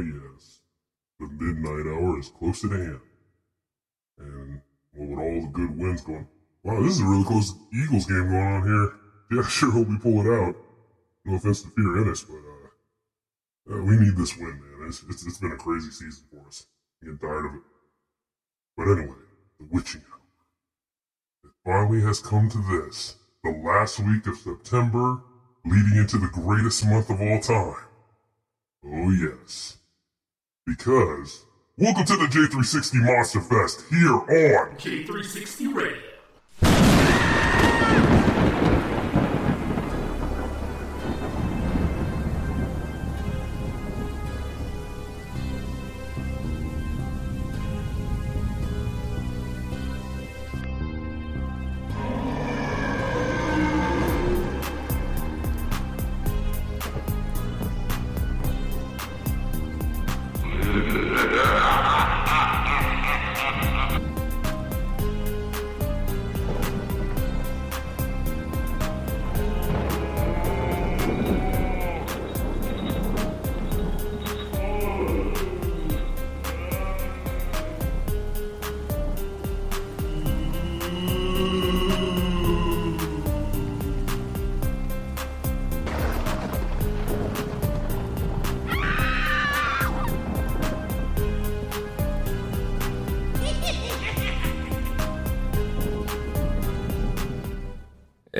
Yes. The midnight hour is close at hand. And well, with all the good winds going, wow, this is a really close Eagles game going on here. Yeah, sure hope we pull it out. No offense to Peter Ennis, but uh, uh, we need this win, man. It's, it's, it's been a crazy season for us. I'm getting tired of it. But anyway, the witching hour. It finally has come to this. The last week of September, leading into the greatest month of all time. Oh yes. Because welcome to the J360 Monster Fest here on J360 Radio.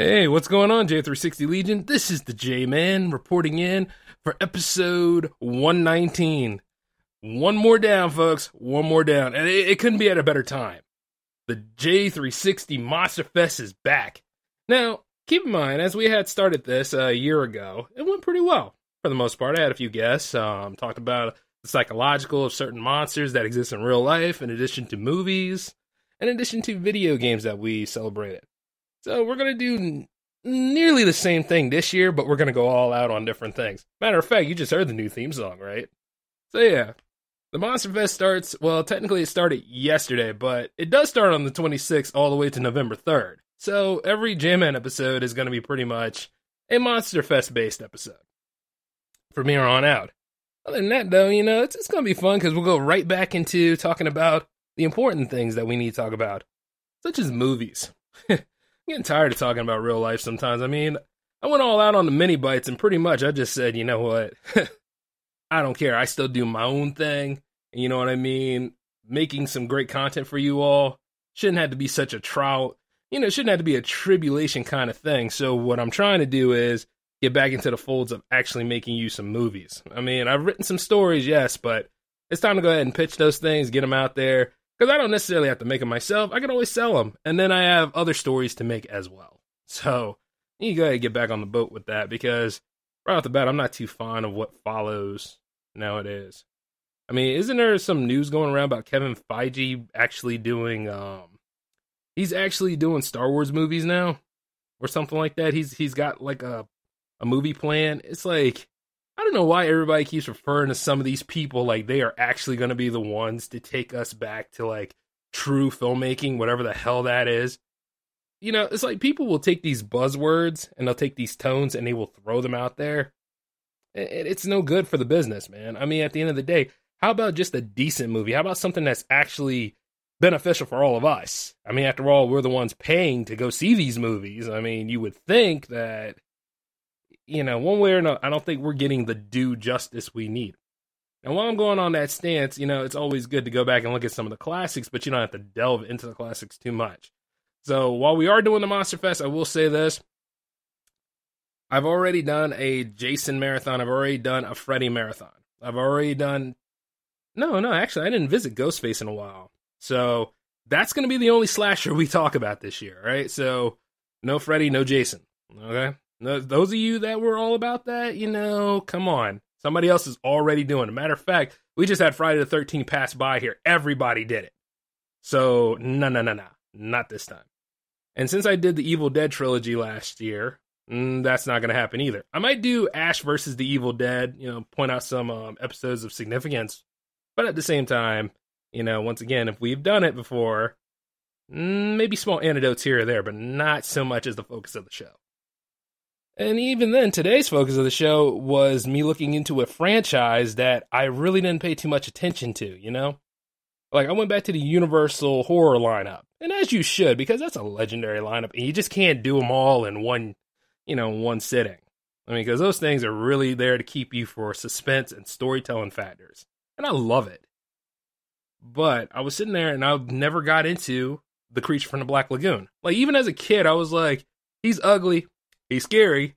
Hey, what's going on, J360 Legion? This is the J Man reporting in for episode 119. One more down, folks. One more down. And it, it couldn't be at a better time. The J360 Monster Fest is back. Now, keep in mind, as we had started this a year ago, it went pretty well for the most part. I had a few guests, um, talked about the psychological of certain monsters that exist in real life, in addition to movies, in addition to video games that we celebrated. So we're gonna do nearly the same thing this year, but we're gonna go all out on different things. Matter of fact, you just heard the new theme song, right? So yeah, the Monster Fest starts. Well, technically it started yesterday, but it does start on the 26th all the way to November 3rd. So every J-Man episode is gonna be pretty much a Monster Fest based episode from here on out. Other than that, though, you know, it's, it's gonna be fun because we'll go right back into talking about the important things that we need to talk about, such as movies. Getting tired of talking about real life sometimes. I mean, I went all out on the mini bites and pretty much I just said, you know what? I don't care. I still do my own thing. You know what I mean? Making some great content for you all shouldn't have to be such a trial. You know, shouldn't have to be a tribulation kind of thing. So what I'm trying to do is get back into the folds of actually making you some movies. I mean, I've written some stories, yes, but it's time to go ahead and pitch those things, get them out there, because I don't necessarily have to make them myself. I can always sell them, and then I have other stories to make as well. So you go ahead and get back on the boat with that because right off the bat, I'm not too fond of what follows nowadays. I mean, isn't there some news going around about Kevin Feige actually doing? um He's actually doing Star Wars movies now, or something like that. He's he's got like a a movie plan. It's like I don't know why everybody keeps referring to some of these people like they are actually going to be the ones to take us back to like true filmmaking, whatever the hell that is. You know, it's like people will take these buzzwords and they'll take these tones and they will throw them out there. It's no good for the business, man. I mean, at the end of the day, how about just a decent movie? How about something that's actually beneficial for all of us? I mean, after all, we're the ones paying to go see these movies. I mean, you would think that you know, one way or another, I don't think we're getting the due justice we need. And while I'm going on that stance, you know, it's always good to go back and look at some of the classics, but you don't have to delve into the classics too much. So while we are doing the Monster Fest, I will say this. I've already done a Jason marathon. I've already done a Freddy marathon. I've already done. No, no, actually, I didn't visit Ghostface in a while. So that's going to be the only slasher we talk about this year, right? So no Freddy, no Jason. Okay. Those of you that were all about that, you know, come on. Somebody else is already doing it. Matter of fact, we just had Friday the 13th pass by here. Everybody did it. So, no, no, no, no. Not this time. And since I did the Evil Dead trilogy last year, mm, that's not going to happen either. I might do Ash versus the Evil Dead, you know, point out some um, episodes of significance. But at the same time, you know, once again, if we've done it before, mm, maybe small anecdotes here or there, but not so much as the focus of the show. And even then, today's focus of the show was me looking into a franchise that I really didn't pay too much attention to, you know? Like, I went back to the Universal horror lineup, and as you should, because that's a legendary lineup, and you just can't do them all in one, you know, one sitting. I mean, because those things are really there to keep you for suspense and storytelling factors. And I love it. But I was sitting there and I never got into the creature from the Black Lagoon. Like, even as a kid, I was like, he's ugly, he's scary.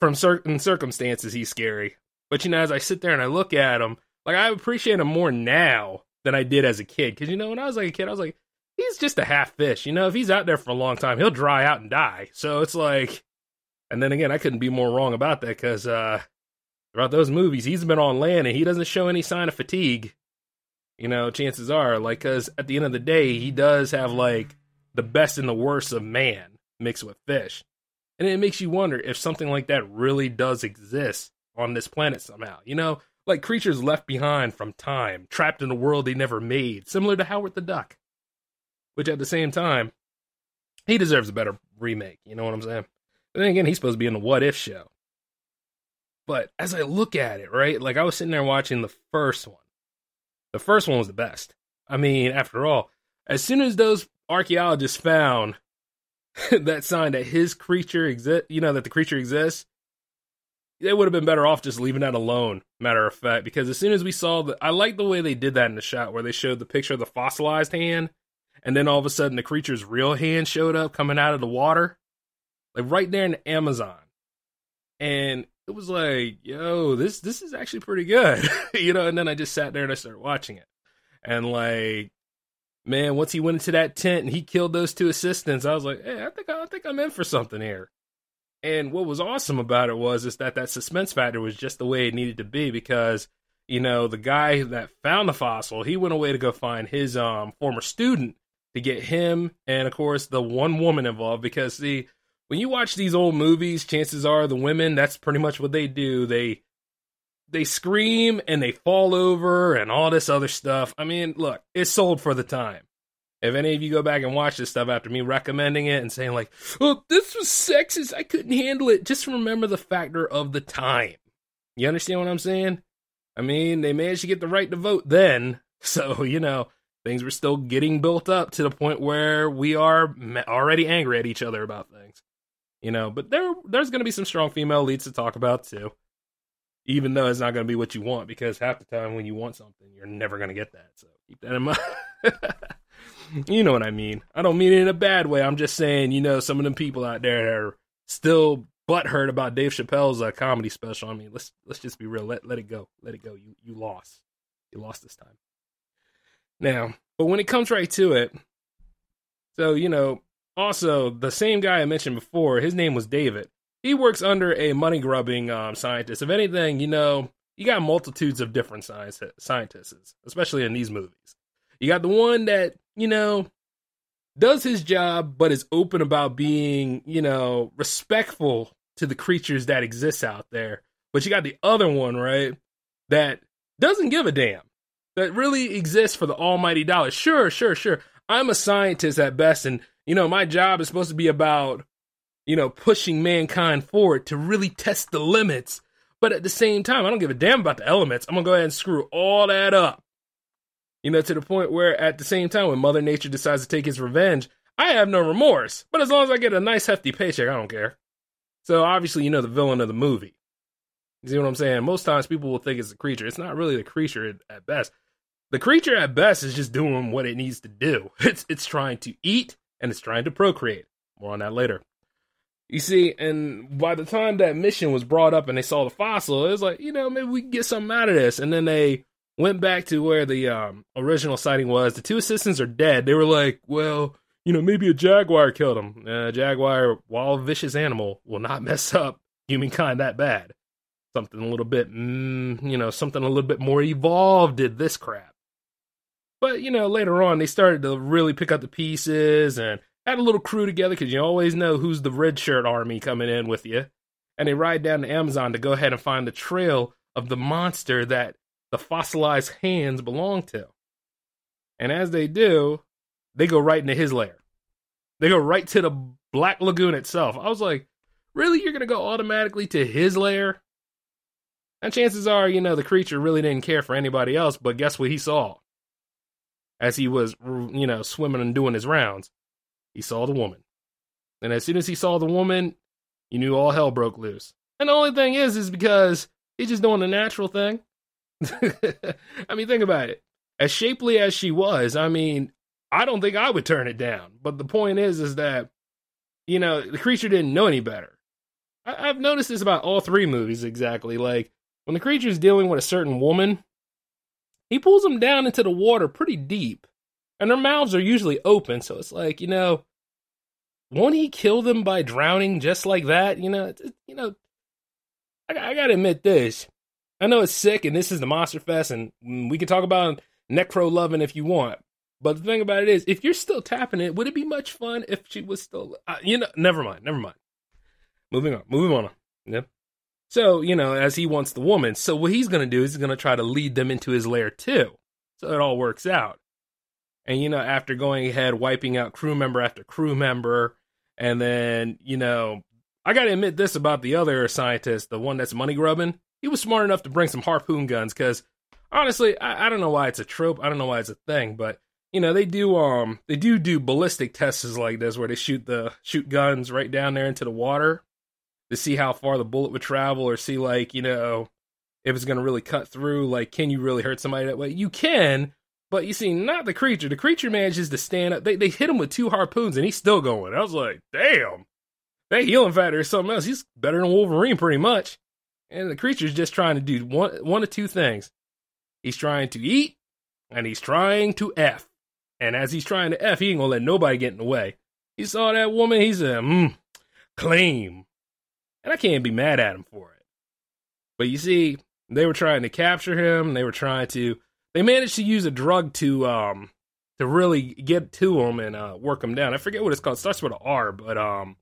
From certain circumstances, he's scary. But you know, as I sit there and I look at him, like I appreciate him more now than I did as a kid. Because you know, when I was like a kid, I was like, he's just a half fish. You know, if he's out there for a long time, he'll dry out and die. So it's like, and then again, I couldn't be more wrong about that because uh, throughout those movies, he's been on land and he doesn't show any sign of fatigue. You know, chances are, like, because at the end of the day, he does have like the best and the worst of man mixed with fish. And it makes you wonder if something like that really does exist on this planet somehow. You know, like creatures left behind from time, trapped in a world they never made, similar to Howard the Duck. Which at the same time, he deserves a better remake. You know what I'm saying? And then again, he's supposed to be in the What If show. But as I look at it, right, like I was sitting there watching the first one. The first one was the best. I mean, after all, as soon as those archaeologists found that sign that his creature exist, you know, that the creature exists, they would have been better off just leaving that alone. Matter of fact, because as soon as we saw the, I like the way they did that in the shot where they showed the picture of the fossilized hand, and then all of a sudden the creature's real hand showed up coming out of the water, like right there in the Amazon, and it was like, yo, this this is actually pretty good, you know. And then I just sat there and I started watching it, and like man, once he went into that tent and he killed those two assistants, I was like, hey, I think I think I'm in for something here. And what was awesome about it was is that that suspense factor was just the way it needed to be because you know the guy that found the fossil he went away to go find his um former student to get him and of course the one woman involved because see when you watch these old movies chances are the women that's pretty much what they do they they scream and they fall over and all this other stuff. I mean, look, it's sold for the time. If any of you go back and watch this stuff after me recommending it and saying like, "Oh, this was sexist. I couldn't handle it," just remember the factor of the time. You understand what I'm saying? I mean, they managed to get the right to vote then, so you know things were still getting built up to the point where we are already angry at each other about things. You know, but there there's going to be some strong female leads to talk about too even though it's not going to be what you want because half the time when you want something you're never going to get that so keep that in mind. You know what i mean. I don't mean it in a bad way. I'm just saying you know some of them people out there are still butthurt about dave chappelle's uh, comedy special. I mean let's let's just be real. Let, let it go. Let it go. You you lost. You lost this time. Now but when it comes right to it so you know also the same guy i mentioned before his name was david he works under a money grubbing um, scientist. If anything, you know, you got multitudes of different science scientists, especially in these movies. You got the one that you know does his job, but is open about being, you know, respectful to the creatures that exist out there. But you got the other one, right, that doesn't give a damn, that really exists for the almighty dollar. Sure, sure, sure. I'm a scientist at best, and you know, my job is supposed to be about you know, pushing mankind forward to really test the limits. But at the same time, I don't give a damn about the elements. I'm gonna go ahead and screw all that up. You know, to the point where at the same time, when Mother Nature decides to take his revenge, I have no remorse. But as long as I get a nice hefty paycheck, I don't care. So obviously, you know the villain of the movie. You see what I'm saying? Most times people will think it's a creature. It's not really the creature at best. The creature at best is just doing what it needs to do. It's it's trying to eat and it's trying to procreate. More on that later. You see, and by the time that mission was brought up and they saw the fossil, it was like, you know, maybe we can get something out of this. And then they went back to where the um, original sighting was. The two assistants are dead. They were like, well, you know, maybe a jaguar killed them. Uh, jaguar, wild, vicious animal, will not mess up humankind that bad. Something a little bit, mm, you know, something a little bit more evolved did this crap. But, you know, later on, they started to really pick up the pieces and had a little crew together because you always know who's the red shirt army coming in with you. And they ride down the Amazon to go ahead and find the trail of the monster that the fossilized hands belong to. And as they do, they go right into his lair. They go right to the Black Lagoon itself. I was like, really? You're going to go automatically to his lair? And chances are, you know, the creature really didn't care for anybody else, but guess what he saw? As he was, you know, swimming and doing his rounds, he saw the woman. And as soon as he saw the woman, he knew all hell broke loose. And the only thing is, is because he's just doing the natural thing. I mean, think about it. As shapely as she was, I mean, I don't think I would turn it down. But the point is, is that, you know, the creature didn't know any better. I- I've noticed this about all three movies exactly. Like, when the creature's dealing with a certain woman, he pulls them down into the water pretty deep. And their mouths are usually open. So it's like, you know, won't he kill them by drowning just like that? You know, you know, I, I gotta admit this. I know it's sick, and this is the Monster Fest, and we can talk about necro loving if you want. But the thing about it is, if you're still tapping it, would it be much fun if she was still? Uh, you know, never mind, never mind. Moving on, moving on. Yep. So you know, as he wants the woman, so what he's gonna do is he's gonna try to lead them into his lair too. So it all works out. And you know, after going ahead, wiping out crew member after crew member, and then you know, I gotta admit this about the other scientist, the one that's money grubbing he was smart enough to bring some harpoon guns because honestly, I, I, don't know why it's a trope. I don't know why it's a thing, but you know they do um they do do ballistic tests like this where they shoot the shoot guns right down there into the water to see how far the bullet would travel or see like you know if it's gonna really cut through. Like, can you really hurt somebody that way? You can. But you see, not the creature. The creature manages to stand up. They they hit him with two harpoons, and he's still going. I was like, damn, that healing factor is something else. He's better than Wolverine, pretty much. And the creature's just trying to do one one of two things. He's trying to eat, and he's trying to F. And as he's trying to F, he ain't gonna let nobody get in the way. He saw that woman, he said, mm, claim. And I can't be mad at him for it. But you see, they were trying to capture him, they were trying to they managed to use a drug to um to really get to him and uh, work him down. I forget what it's called. It starts with an R, but um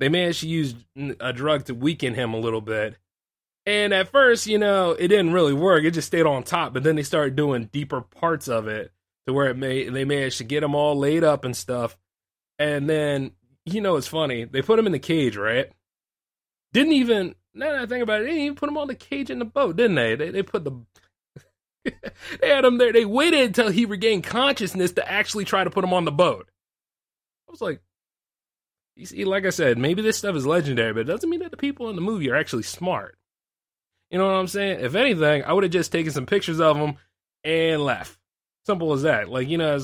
they managed to use a drug to weaken him a little bit and at first, you know, it didn't really work. It just stayed on top. But then they started doing deeper parts of it to where it may they managed to get him all laid up and stuff. And then, you know, it's funny. They put him in the cage, right? Didn't even now that I think about it, they didn't even put him on the cage in the boat, didn't they? They, they put the they had him there. They waited until he regained consciousness to actually try to put him on the boat. I was like, you see, like I said, maybe this stuff is legendary, but it doesn't mean that the people in the movie are actually smart. You know what I'm saying? If anything, I would have just taken some pictures of them and left. Simple as that. Like, you know,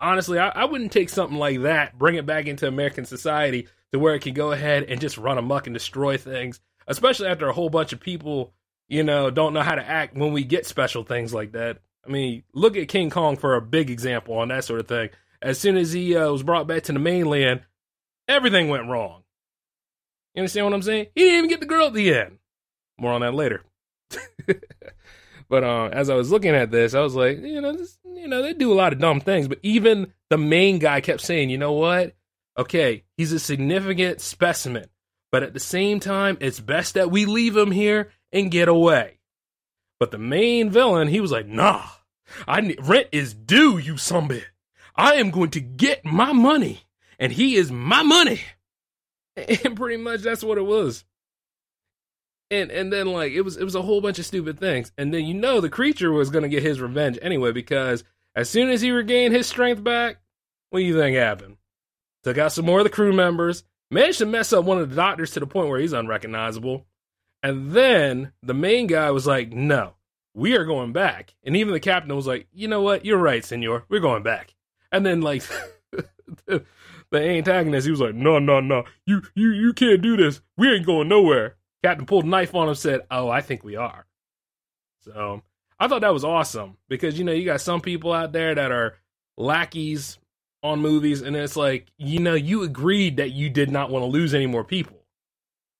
honestly, I, I wouldn't take something like that, bring it back into American society to where it can go ahead and just run amok and destroy things, especially after a whole bunch of people, you know, don't know how to act when we get special things like that. I mean, look at King Kong for a big example on that sort of thing. As soon as he uh, was brought back to the mainland, everything went wrong. You understand what I'm saying? He didn't even get the girl at the end. More on that later. but uh, as I was looking at this, I was like, you know, this, you know, they do a lot of dumb things. But even the main guy kept saying, you know what? Okay, he's a significant specimen, but at the same time, it's best that we leave him here and get away. But the main villain, he was like, nah, I rent is due, you sumbit. I am going to get my money, and he is my money. And pretty much that's what it was and and then like it was it was a whole bunch of stupid things and then you know the creature was to get his revenge anyway because as soon as he regained his strength back what do you think happened took out some more of the crew members managed to mess up one of the doctors to the point where he's unrecognizable and then the main guy was like no we are going back. And even the captain was like you know what? You're right senor. We're going back. And then like the, antagonist he was like no no no. You you you can't do this. We ain't going nowhere. Captain pulled a knife on him, said, "Oh, I think we are." So I thought that was awesome because you know you got some people out there that are lackeys on movies, and it's like you know you agreed that you did not want to lose any more people,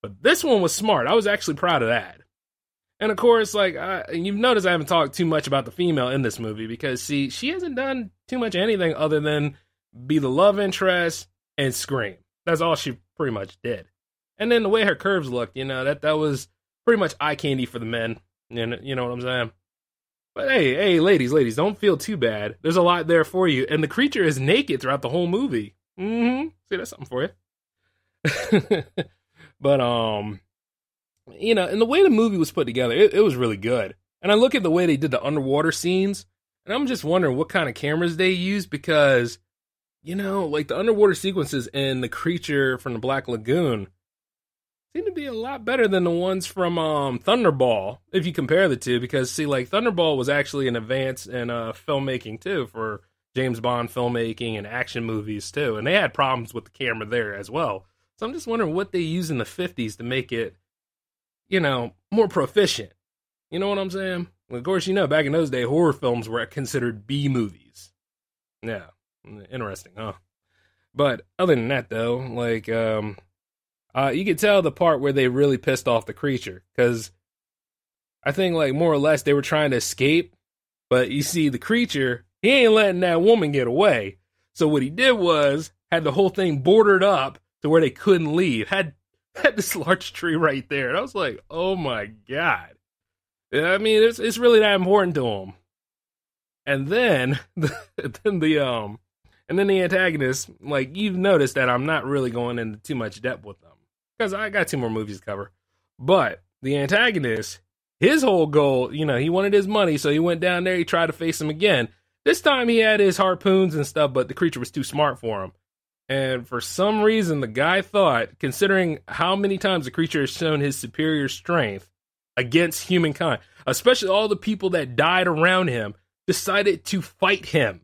but this one was smart. I was actually proud of that. And of course, like I, you've noticed, I haven't talked too much about the female in this movie because see, she hasn't done too much anything other than be the love interest and scream. That's all she pretty much did. And then the way her curves looked, you know, that that was pretty much eye candy for the men. You know, you know what I'm saying? But hey, hey, ladies, ladies, don't feel too bad. There's a lot there for you, and the creature is naked throughout the whole movie. Mm-hmm. See, that's something for you. but um, you know, and the way the movie was put together, it, it was really good. And I look at the way they did the underwater scenes, and I'm just wondering what kind of cameras they used because, you know, like the underwater sequences in the creature from the Black Lagoon seem to be a lot better than the ones from um, Thunderball if you compare the two. Because see, like Thunderball was actually an advance in uh, filmmaking too for James Bond filmmaking and action movies too, and they had problems with the camera there as well. So I'm just wondering what they used in the 50s to make it you know, more proficient. You know what I'm saying? Well, of course, you know, back in those days, horror films were considered B movies. Yeah, interesting, huh? But other than that, though, like, um, uh, you could tell the part where they really pissed off the creature because I think, like, more or less, they were trying to escape. But you see, the creature, he ain't letting that woman get away. So what he did was had the whole thing bordered up to where they couldn't leave. Had had this large tree right there. And I was like, oh my God. I mean, it's it's really that important to him. And then then the um and then the antagonist, like you've noticed that I'm not really going into too much depth with them. Because I got two more movies to cover. But the antagonist, his whole goal, you know, he wanted his money, so he went down there, he tried to face him again. This time he had his harpoons and stuff, but the creature was too smart for him. And for some reason, the guy thought, considering how many times the creature has shown his superior strength against humankind, especially all the people that died around him, decided to fight him.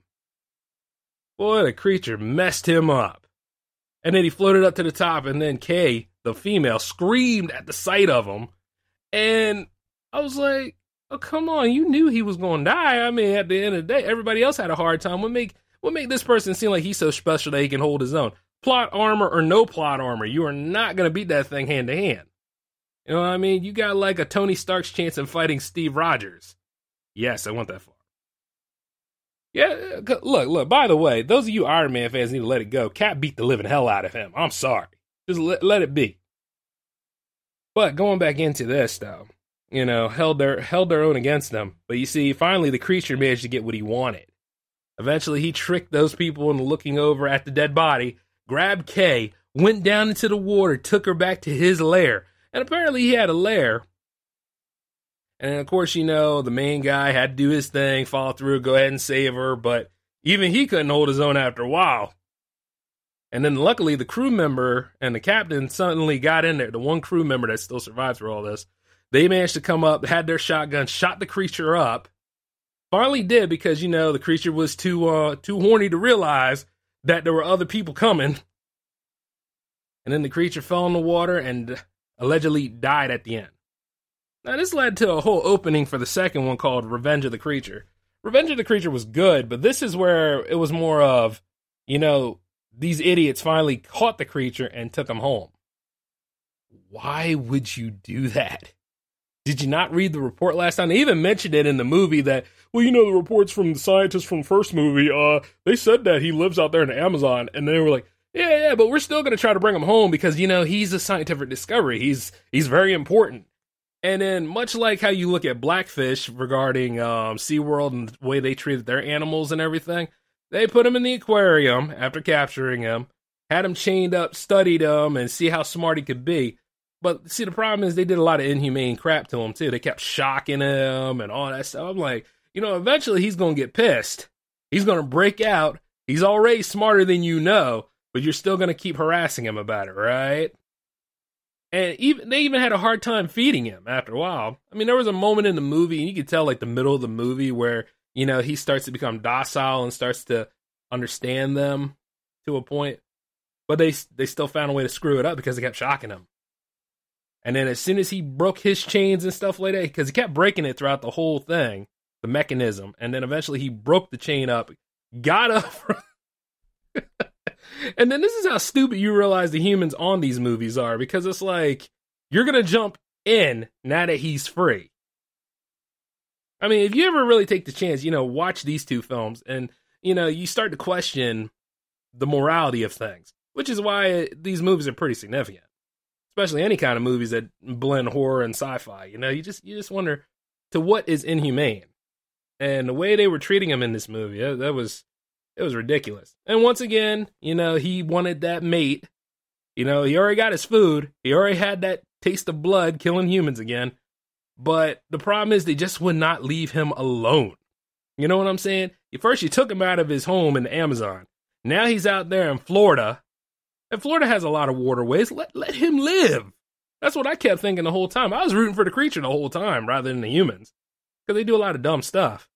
Boy, the creature messed him up. And then he floated up to the top, and then Kay, the female, screamed at the sight of him. And I was like, oh, come on, you knew he was going to die. I mean, at the end of the day, everybody else had a hard time. What make what make this person seem like he's so special that he can hold his own? Plot armor or no plot armor, you are not going to beat that thing hand to hand. You know what I mean? You got like a Tony Stark's chance in fighting Steve Rogers. Yes, I went that far. Yeah, uh, look, look, by the way, those of you Iron Man fans need to let it go. Cap beat the living hell out of him. I'm sorry. Just let, let it be. But going back into this, though, you know, held their held their own against them. But you see, finally the creature managed to get what he wanted. Eventually, he tricked those people into looking over at the dead body, grabbed Kay, went down into the water, took her back to his lair. And apparently, he had a lair. And of course, you know, the main guy had to do his thing, follow through, go ahead and save her. But even he couldn't hold his own after a while. And then luckily, the crew member and the captain suddenly got in there. The one crew member that still survived through all this. They managed to come up, had their shotgun, shot the creature up, Finally did because you know the creature was too uh too horny to realize that there were other people coming. And then the creature fell in the water and allegedly died at the end. Now this led to a whole opening for the second one called Revenge of the Creature. Revenge of the Creature was good, but this is where it was more of, you know, these idiots finally caught the creature and took him home. Why would you do that? Did you not read the report last time? They even mentioned it in the movie that well, you know, the reports from the scientists from the first movie, uh, they said that he lives out there in the Amazon, and they were like, yeah, yeah, but we're still going to try to bring him home because you know he's a scientific discovery. He's he's very important. And then, much like how you look at Blackfish regarding um, SeaWorld and the way they treated their animals and everything, they put him in the aquarium after capturing him, had him chained up, studied him, and see how smart he could be. But see, the problem is they did a lot of inhumane crap to him too. They kept shocking him and all that stuff. I'm like, you know, eventually he's to get pissed. He's to break out. He's already smarter than you know, but you're still to keep harassing him about it, right? And even they even had a hard time feeding him after a while. I mean, there was a moment in the movie, and you could tell like the middle of the movie where you know he starts to become docile and starts to understand them to a point, but they they still found a way to screw it up because they kept shocking him. And then as soon as he broke his chains and stuff like that, because he kept breaking it throughout the whole thing, the mechanism, and then eventually he broke the chain up, got up. and then this is how stupid you realize the humans on these movies are because it's like you're gonna jump in now that he's free. I mean, if you ever really take the chance, you know, watch these two films and, you know, you start to question the morality of things, which is why these movies are pretty significant. Especially any kind of movies that blend horror and sci-fi. You know, you just you just wonder to what is inhumane. And the way they were treating him in this movie, that, that was it was ridiculous. And once again, you know, he wanted that mate. You know, he already got his food. He already had that taste of blood killing humans again. But the problem is they just would not leave him alone. You know what I'm saying? First, you took him out of his home in the Amazon. Now he's out there in Florida. And Florida has a lot of waterways. Let, let him live. That's what I kept thinking the whole time. I was rooting for the creature the whole time rather than the humans. Because they do a lot of dumb stuff.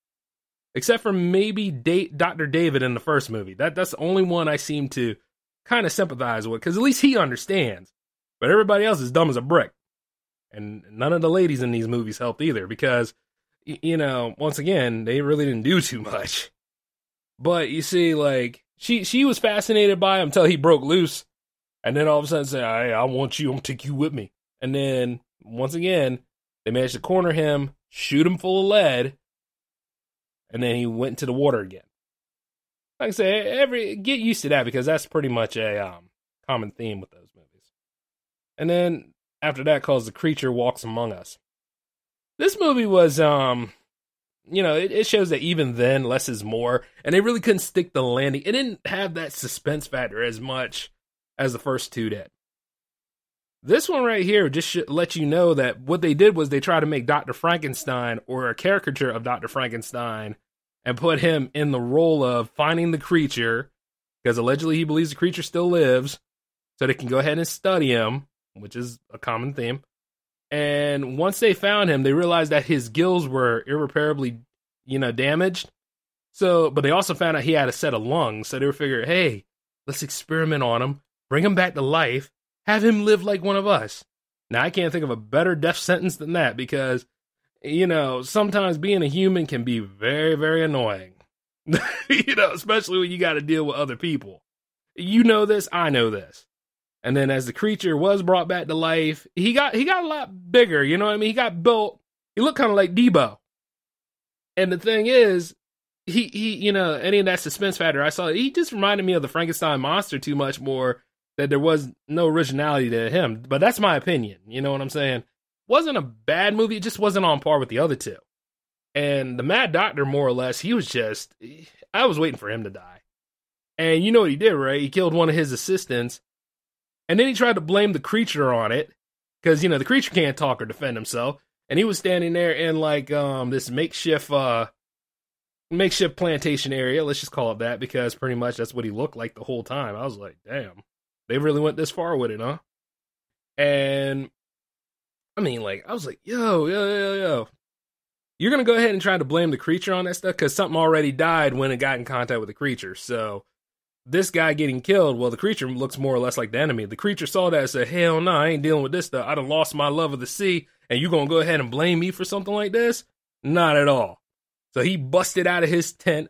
Except for maybe date Dr. David in the first movie. That That's the only one I seem to kind of sympathize with. Because at least he understands. But everybody else is dumb as a brick and none of the ladies in these movies helped either because you know once again they really didn't do too much but you see like she she was fascinated by him until he broke loose. And then all of a sudden say hey, i want you i'm gonna take you with me. And then once again they managed to corner him shoot him full of lead and then he went into the water again. Like i say every get used to that because that's pretty much a um, common theme with those movies. And then after that calls The Creature Walks Among Us. This movie was, um, you know, it, it, shows that even then, less is more, and they really couldn't stick the landing. It didn't have that suspense factor as much as the first two did. This one right here just should let you know that what they did was they tried to make Dr. Frankenstein or a caricature of Dr. Frankenstein and put him in the role of finding the creature because allegedly he believes the creature still lives so they can go ahead and study him which is a common theme. And once they found him, they realized that his gills were irreparably, you know, damaged. So, but they also found out he had a set of lungs. So they were figuring, hey, let's experiment on him, bring him back to life, have him live like one of us. Now, I can't think of a better death sentence than that because, you know, sometimes being a human can be very, very annoying. you know, especially when you got to deal with other people. You know this, I know this. And then as the creature was brought back to life, he got he got a lot bigger, you know what I mean? He got built. He looked kind of like Deebo. And the thing is, he he you know, any of that suspense factor I saw, he just reminded me of the Frankenstein monster too much more that there was no originality to him. But that's my opinion, you know what I'm saying? Wasn't a bad movie, it just wasn't on par with the other two. And the Mad Doctor more or less, he was just I was waiting for him to die. And you know what he did, right? He killed one of his assistants and then he tried to blame the creature on it because you know the creature can't talk or defend himself. And he was standing there in like um this makeshift uh makeshift plantation area. Let's just call it that because pretty much that's what he looked like the whole time. I was like, damn, they really went this far with it, huh? And I mean, like, I was like, yo, yo, yo, yo. You're gonna go ahead and try to blame the creature on that stuff because something already died when it got in contact with the creature. So this guy getting killed, well, the creature looks more or less like the enemy. The creature saw that and said, Hell no, I ain't dealing with this stuff. I done lost my love of the sea, and you gonna go ahead and blame me for something like this? Not at all. So he busted out of his tent.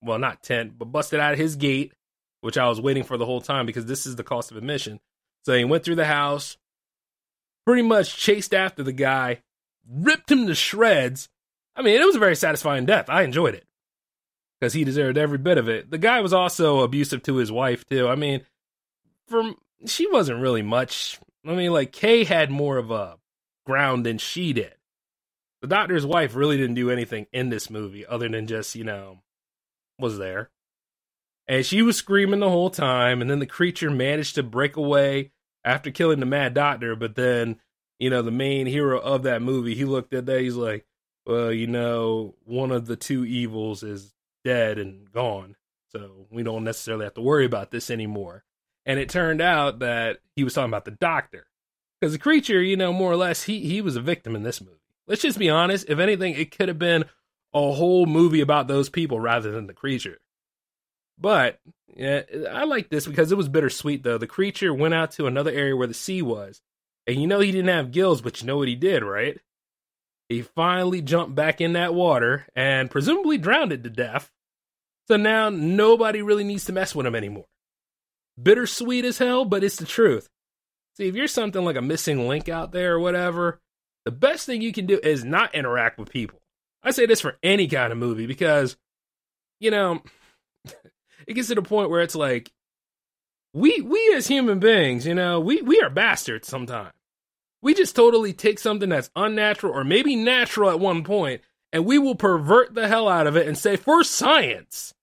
Well, not tent, but busted out of his gate, which I was waiting for the whole time because this is the cost of admission. So he went through the house, pretty much chased after the guy, ripped him to shreds. I mean, it was a very satisfying death. I enjoyed it because he deserved every bit of it. The guy was also abusive to his wife too. I mean, from she wasn't really much. I mean, like Kay had more of a ground than she did. The doctor's wife really didn't do anything in this movie other than just, you know, was there. And she was screaming the whole time, and then the creature managed to break away after killing the mad doctor, but then, you know, the main hero of that movie, he looked at that, he's like, Well, you know, one of the two evils is dead and gone. So we don't necessarily have to worry about this anymore. And it turned out that he was talking about the doctor. Because the creature, you know, more or less, he, he was a victim in this movie. Let's just be honest. If anything, it could have been a whole movie about those people rather than the creature. But yeah, I like this because it was bittersweet, though. The creature went out to another area where the sea was. And you know he didn't have gills, but you know what he did, right? He finally jumped back in that water and presumably drowned it to death. So now nobody really needs to mess with him anymore. Bittersweet as hell, but it's the truth. See, if you're something like a missing link out there or whatever, the best thing you can do is not interact with people. I say this for any kind of movie because, you know, it gets to the point where it's like, we we as human beings, you know, we we are bastards sometimes. We just totally take something that's unnatural or maybe natural at one point, and we will pervert the hell out of it and say for science.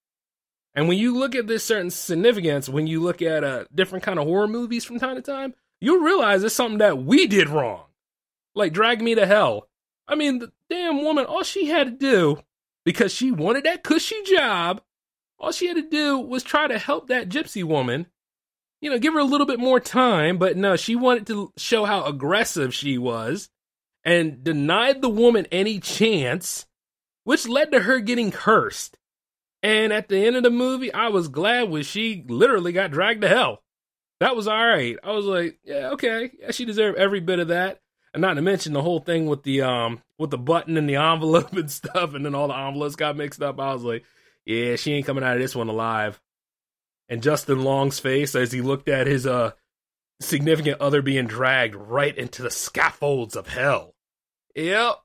And when you look at this certain significance, when you look at uh, different kind of horror movies from time to time, you'll realize it's something that we did wrong. Like drag me to hell. I mean, the damn woman, all she had to do, because she wanted that cushy job, all she had to do was try to help that gypsy woman. You know, give her a little bit more time, but no, she wanted to show how aggressive she was and denied the woman any chance, which led to her getting cursed. And at the end of the movie, I was glad when she literally got dragged to hell. That was all right. I was like, yeah, okay. Yeah, she deserved every bit of that. And not to mention the whole thing with the um with the button and the envelope and stuff, and then all the envelopes got mixed up. I was like, yeah, she ain't coming out of this one alive. And Justin Long's face as he looked at his uh significant other being dragged right into the scaffolds of hell. Yep.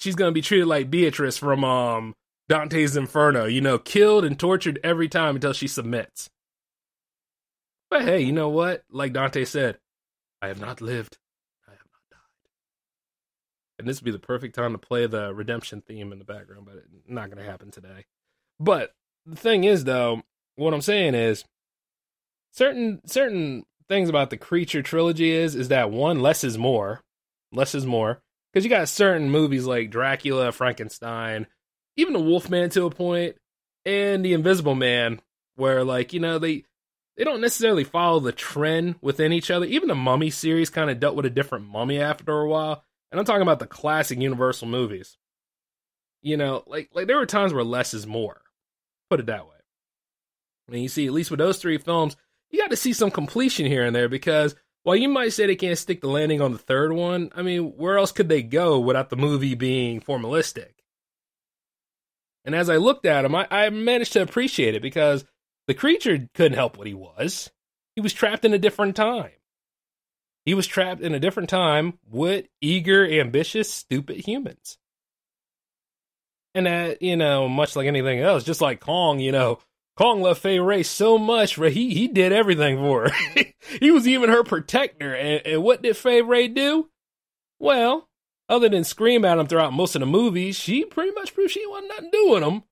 She's gonna be treated like Beatrice from um Dante's Inferno, you know, killed and tortured every time until she submits. But hey, you know what? Like Dante said, I have not lived, I have not died. And this would be the perfect time to play the redemption theme in the background, but it's not going to happen today. But the thing is, though, what I'm saying is certain certain things about the creature trilogy is is that one less is more, less is more, because you got certain movies like Dracula, Frankenstein, even the Wolfman to a point, and the Invisible Man, where like you know they they don't necessarily follow the trend within each other. Even the Mummy series kind of dealt with a different mummy after a while, and I'm talking about the classic Universal movies. You know, like like there were times where less is more. Put it that way. And you see, at least with those three films, you got to see some completion here and there because while you might say they can't stick the landing on the third one, I mean, where else could they go without the movie being formalistic? And as I looked at him, I, I managed to appreciate it because the creature couldn't help what he was. He was trapped in a different time. He was trapped in a different time with eager, ambitious, stupid humans. And that, you know, much like anything else, just like Kong, you know, Kong loved Fay Wray so much, he he did everything for her. he was even her protector. And, and what did Fay Wray do? Well, other than scream at him throughout most of the movie, she pretty much proved she wasn't nothing doing him.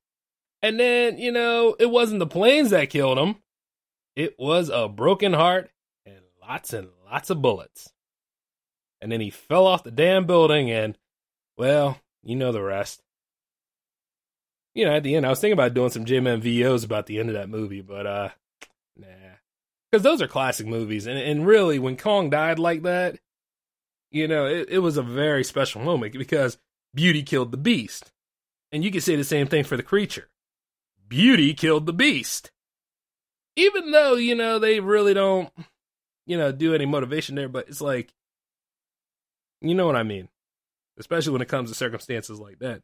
And then, you know, it wasn't the planes that killed him. It was a broken heart and lots and lots of bullets. And then he fell off the damn building and, well, you know the rest. You know, at the end, I was thinking about doing some J-Man about the end of that movie, but, uh, nah. Because those are classic movies. And, and really, when Kong died like that, you know, it, it was a very special moment because beauty killed the beast. And you could say the same thing for the creature. Beauty killed the beast. Even though, you know, they really don't, you know, do any motivation there, but it's like, you know what I mean? Especially when it comes to circumstances like that.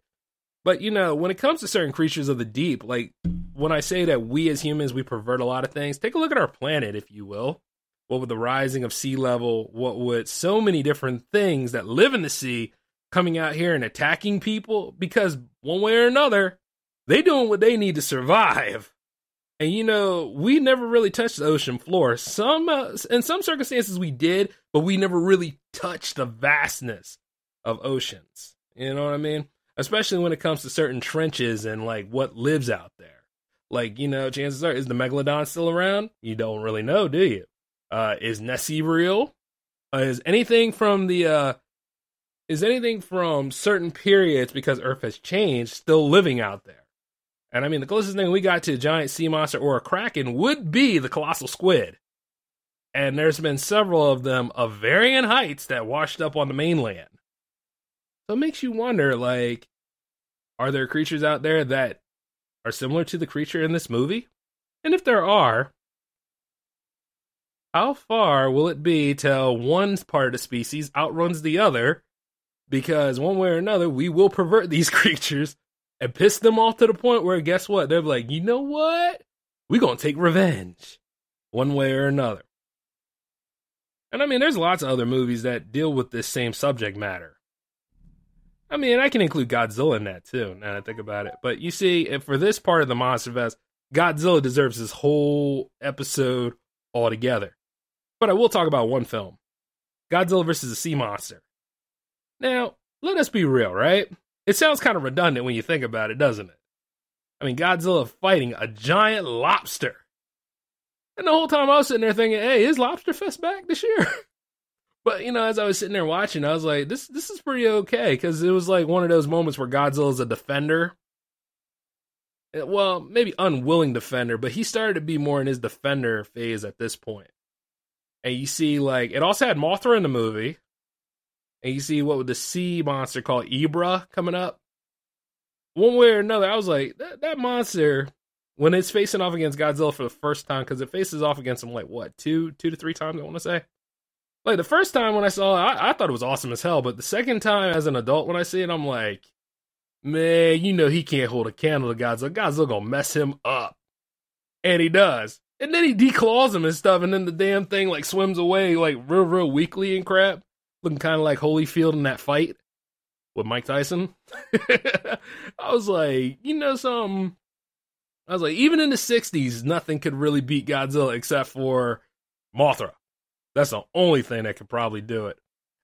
But, you know, when it comes to certain creatures of the deep, like when I say that we as humans, we pervert a lot of things, take a look at our planet, if you will what with the rising of sea level, what with so many different things that live in the sea coming out here and attacking people because one way or another, they doing what they need to survive. And you know, we never really touched the ocean floor. Some uh, in some circumstances we did, but we never really touched the vastness of oceans. You know what I mean? Especially when it comes to certain trenches and like what lives out there. Like, you know, chances are is the megalodon still around? You don't really know, do you? Uh, is Nessie real? Uh, is anything from the uh, is anything from certain periods because Earth has changed still living out there? And I mean, the closest thing we got to a giant sea monster or a kraken would be the colossal squid. And there's been several of them of varying heights that washed up on the mainland. So it makes you wonder, like, are there creatures out there that are similar to the creature in this movie? And if there are, how far will it be till one part of the species outruns the other? Because one way or another, we will pervert these creatures and piss them off to the point where, guess what? They're like, you know what? We're going to take revenge one way or another. And I mean, there's lots of other movies that deal with this same subject matter. I mean, I can include Godzilla in that too. Now that I think about it, but you see, for this part of the Monster Fest, Godzilla deserves this whole episode altogether. But I will talk about one film, Godzilla versus the Sea Monster. Now, let us be real, right? It sounds kind of redundant when you think about it, doesn't it? I mean, Godzilla fighting a giant lobster. And the whole time I was sitting there thinking, hey, is Lobster Fest back this year? but, you know, as I was sitting there watching, I was like, this this is pretty okay. Because it was like one of those moments where Godzilla's a defender. Eh, well, maybe unwilling defender, but he started to be more in his defender phase at this point. And you see, like, it also had Mothra in the movie. And you see what with the sea monster called Ebirah coming up. One way or another, I was like, that, that monster when it's facing off against Godzilla for the first time, because it faces off against him like what two, two to three times. I want to say. Like the first time when I saw it, I, I, thought it was awesome as hell. But the second time as an adult, when I see it, I'm like, man, you know he can't hold a candle to Godzilla. Godzilla gonna mess him up, and he does. And then he declaws him and stuff, and then the damn thing like swims away like real, real weakly and crap, looking kind of like Holyfield in that fight with Mike Tyson. I was like, you know something I was like, even in the 60s, nothing could really beat Godzilla except for Mothra. That's the only thing that could probably do it.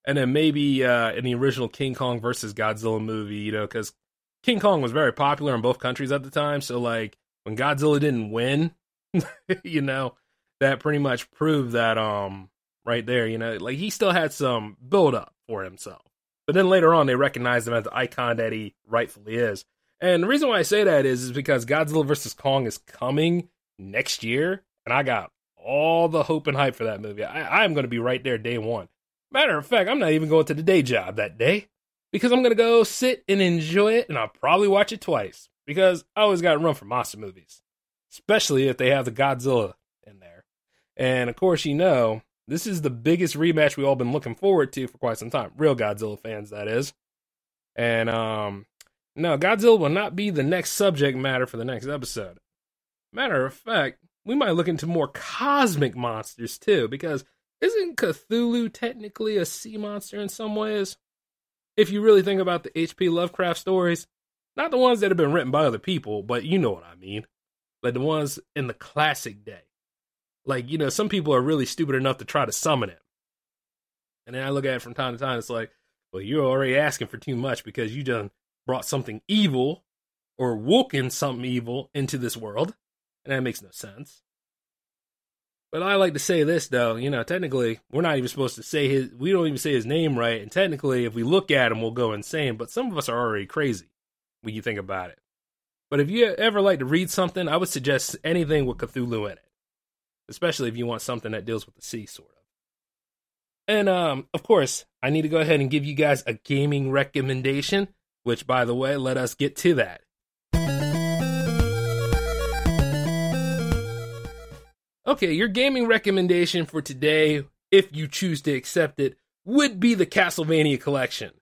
And then maybe uh, in the original King Kong versus Godzilla movie, you know, because King Kong was very popular in both countries at the time. So, like, when Godzilla didn't win, you know, that pretty much proved that, um, right there, you know, like he still had some build up for himself. But then later on, they recognized him as the icon that he rightfully is. And the reason why I say that is, is because Godzilla vs. Kong is coming next year, and I got all the hope and hype for that movie. I, am going to be right there day one. Matter of fact, I'm not even going to the day job that day because I'm going to go sit and enjoy it, and I'll probably watch it twice because I always got to run for monster movies, especially if they have the Godzilla in there. And of course, you know, this is the biggest rematch we've all been looking forward to for quite some time. Real Godzilla fans, that is. And um, no, Godzilla will not be the next subject matter for the next episode. Matter of fact, we might look into more cosmic monsters too, because isn't Cthulhu technically a sea monster in some ways? If you really think about the H.P. Lovecraft stories, not the ones that have been written by other people, but you know what I mean. Like the ones in the classic day. Like, you know, some people are really stupid enough to try to summon him. And then I look at it from time to time, it's like, well, you're already asking for too much because you done brought something evil or woken something evil into this world. And that makes no sense. But I like to say this though, you know, technically we're not even supposed to say his we don't even say his name right, and technically if we look at him we'll go insane, but some of us are already crazy when you think about it. But if you ever like to read something, I would suggest anything with Cthulhu in it. Especially if you want something that deals with the sea sort of. And um of course, I need to go ahead and give you guys a gaming recommendation which, by the way, let us get to that. Okay, your gaming recommendation for today, if you choose to accept it, would be the Castlevania collection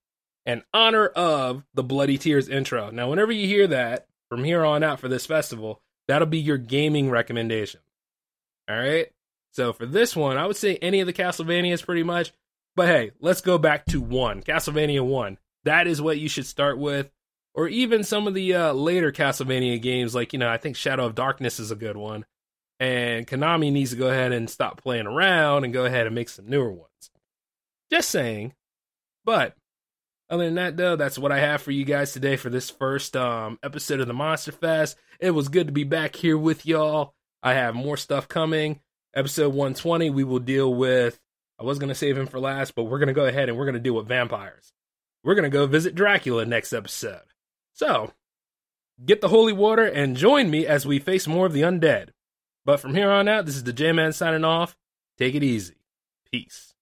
in honor of the Bloody Tears intro. Now, whenever you hear that from here on out for this festival, that'll be your gaming recommendation. All right? So for this one, I would say any of the Castlevanias pretty much. But hey, let's go back to one Castlevania 1 that is what you should start with. Or even some of the uh, later Castlevania games, like, you know, I think Shadow of Darkness is a good one. And Konami needs to go ahead and stop playing around and go ahead and make some newer ones. Just saying. But other than that, though, that's what I have for you guys today for this first um, episode of the Monster Fest. It was good to be back here with y'all. I have more stuff coming. Episode 120, we will deal with. I was going to save him for last, but we're going to go ahead and we're going to deal with vampires we're going to go visit Dracula next episode. So, get the holy water and join me as we face more of the undead. But from here on out, this is the J Man signing off. Take it easy. Peace.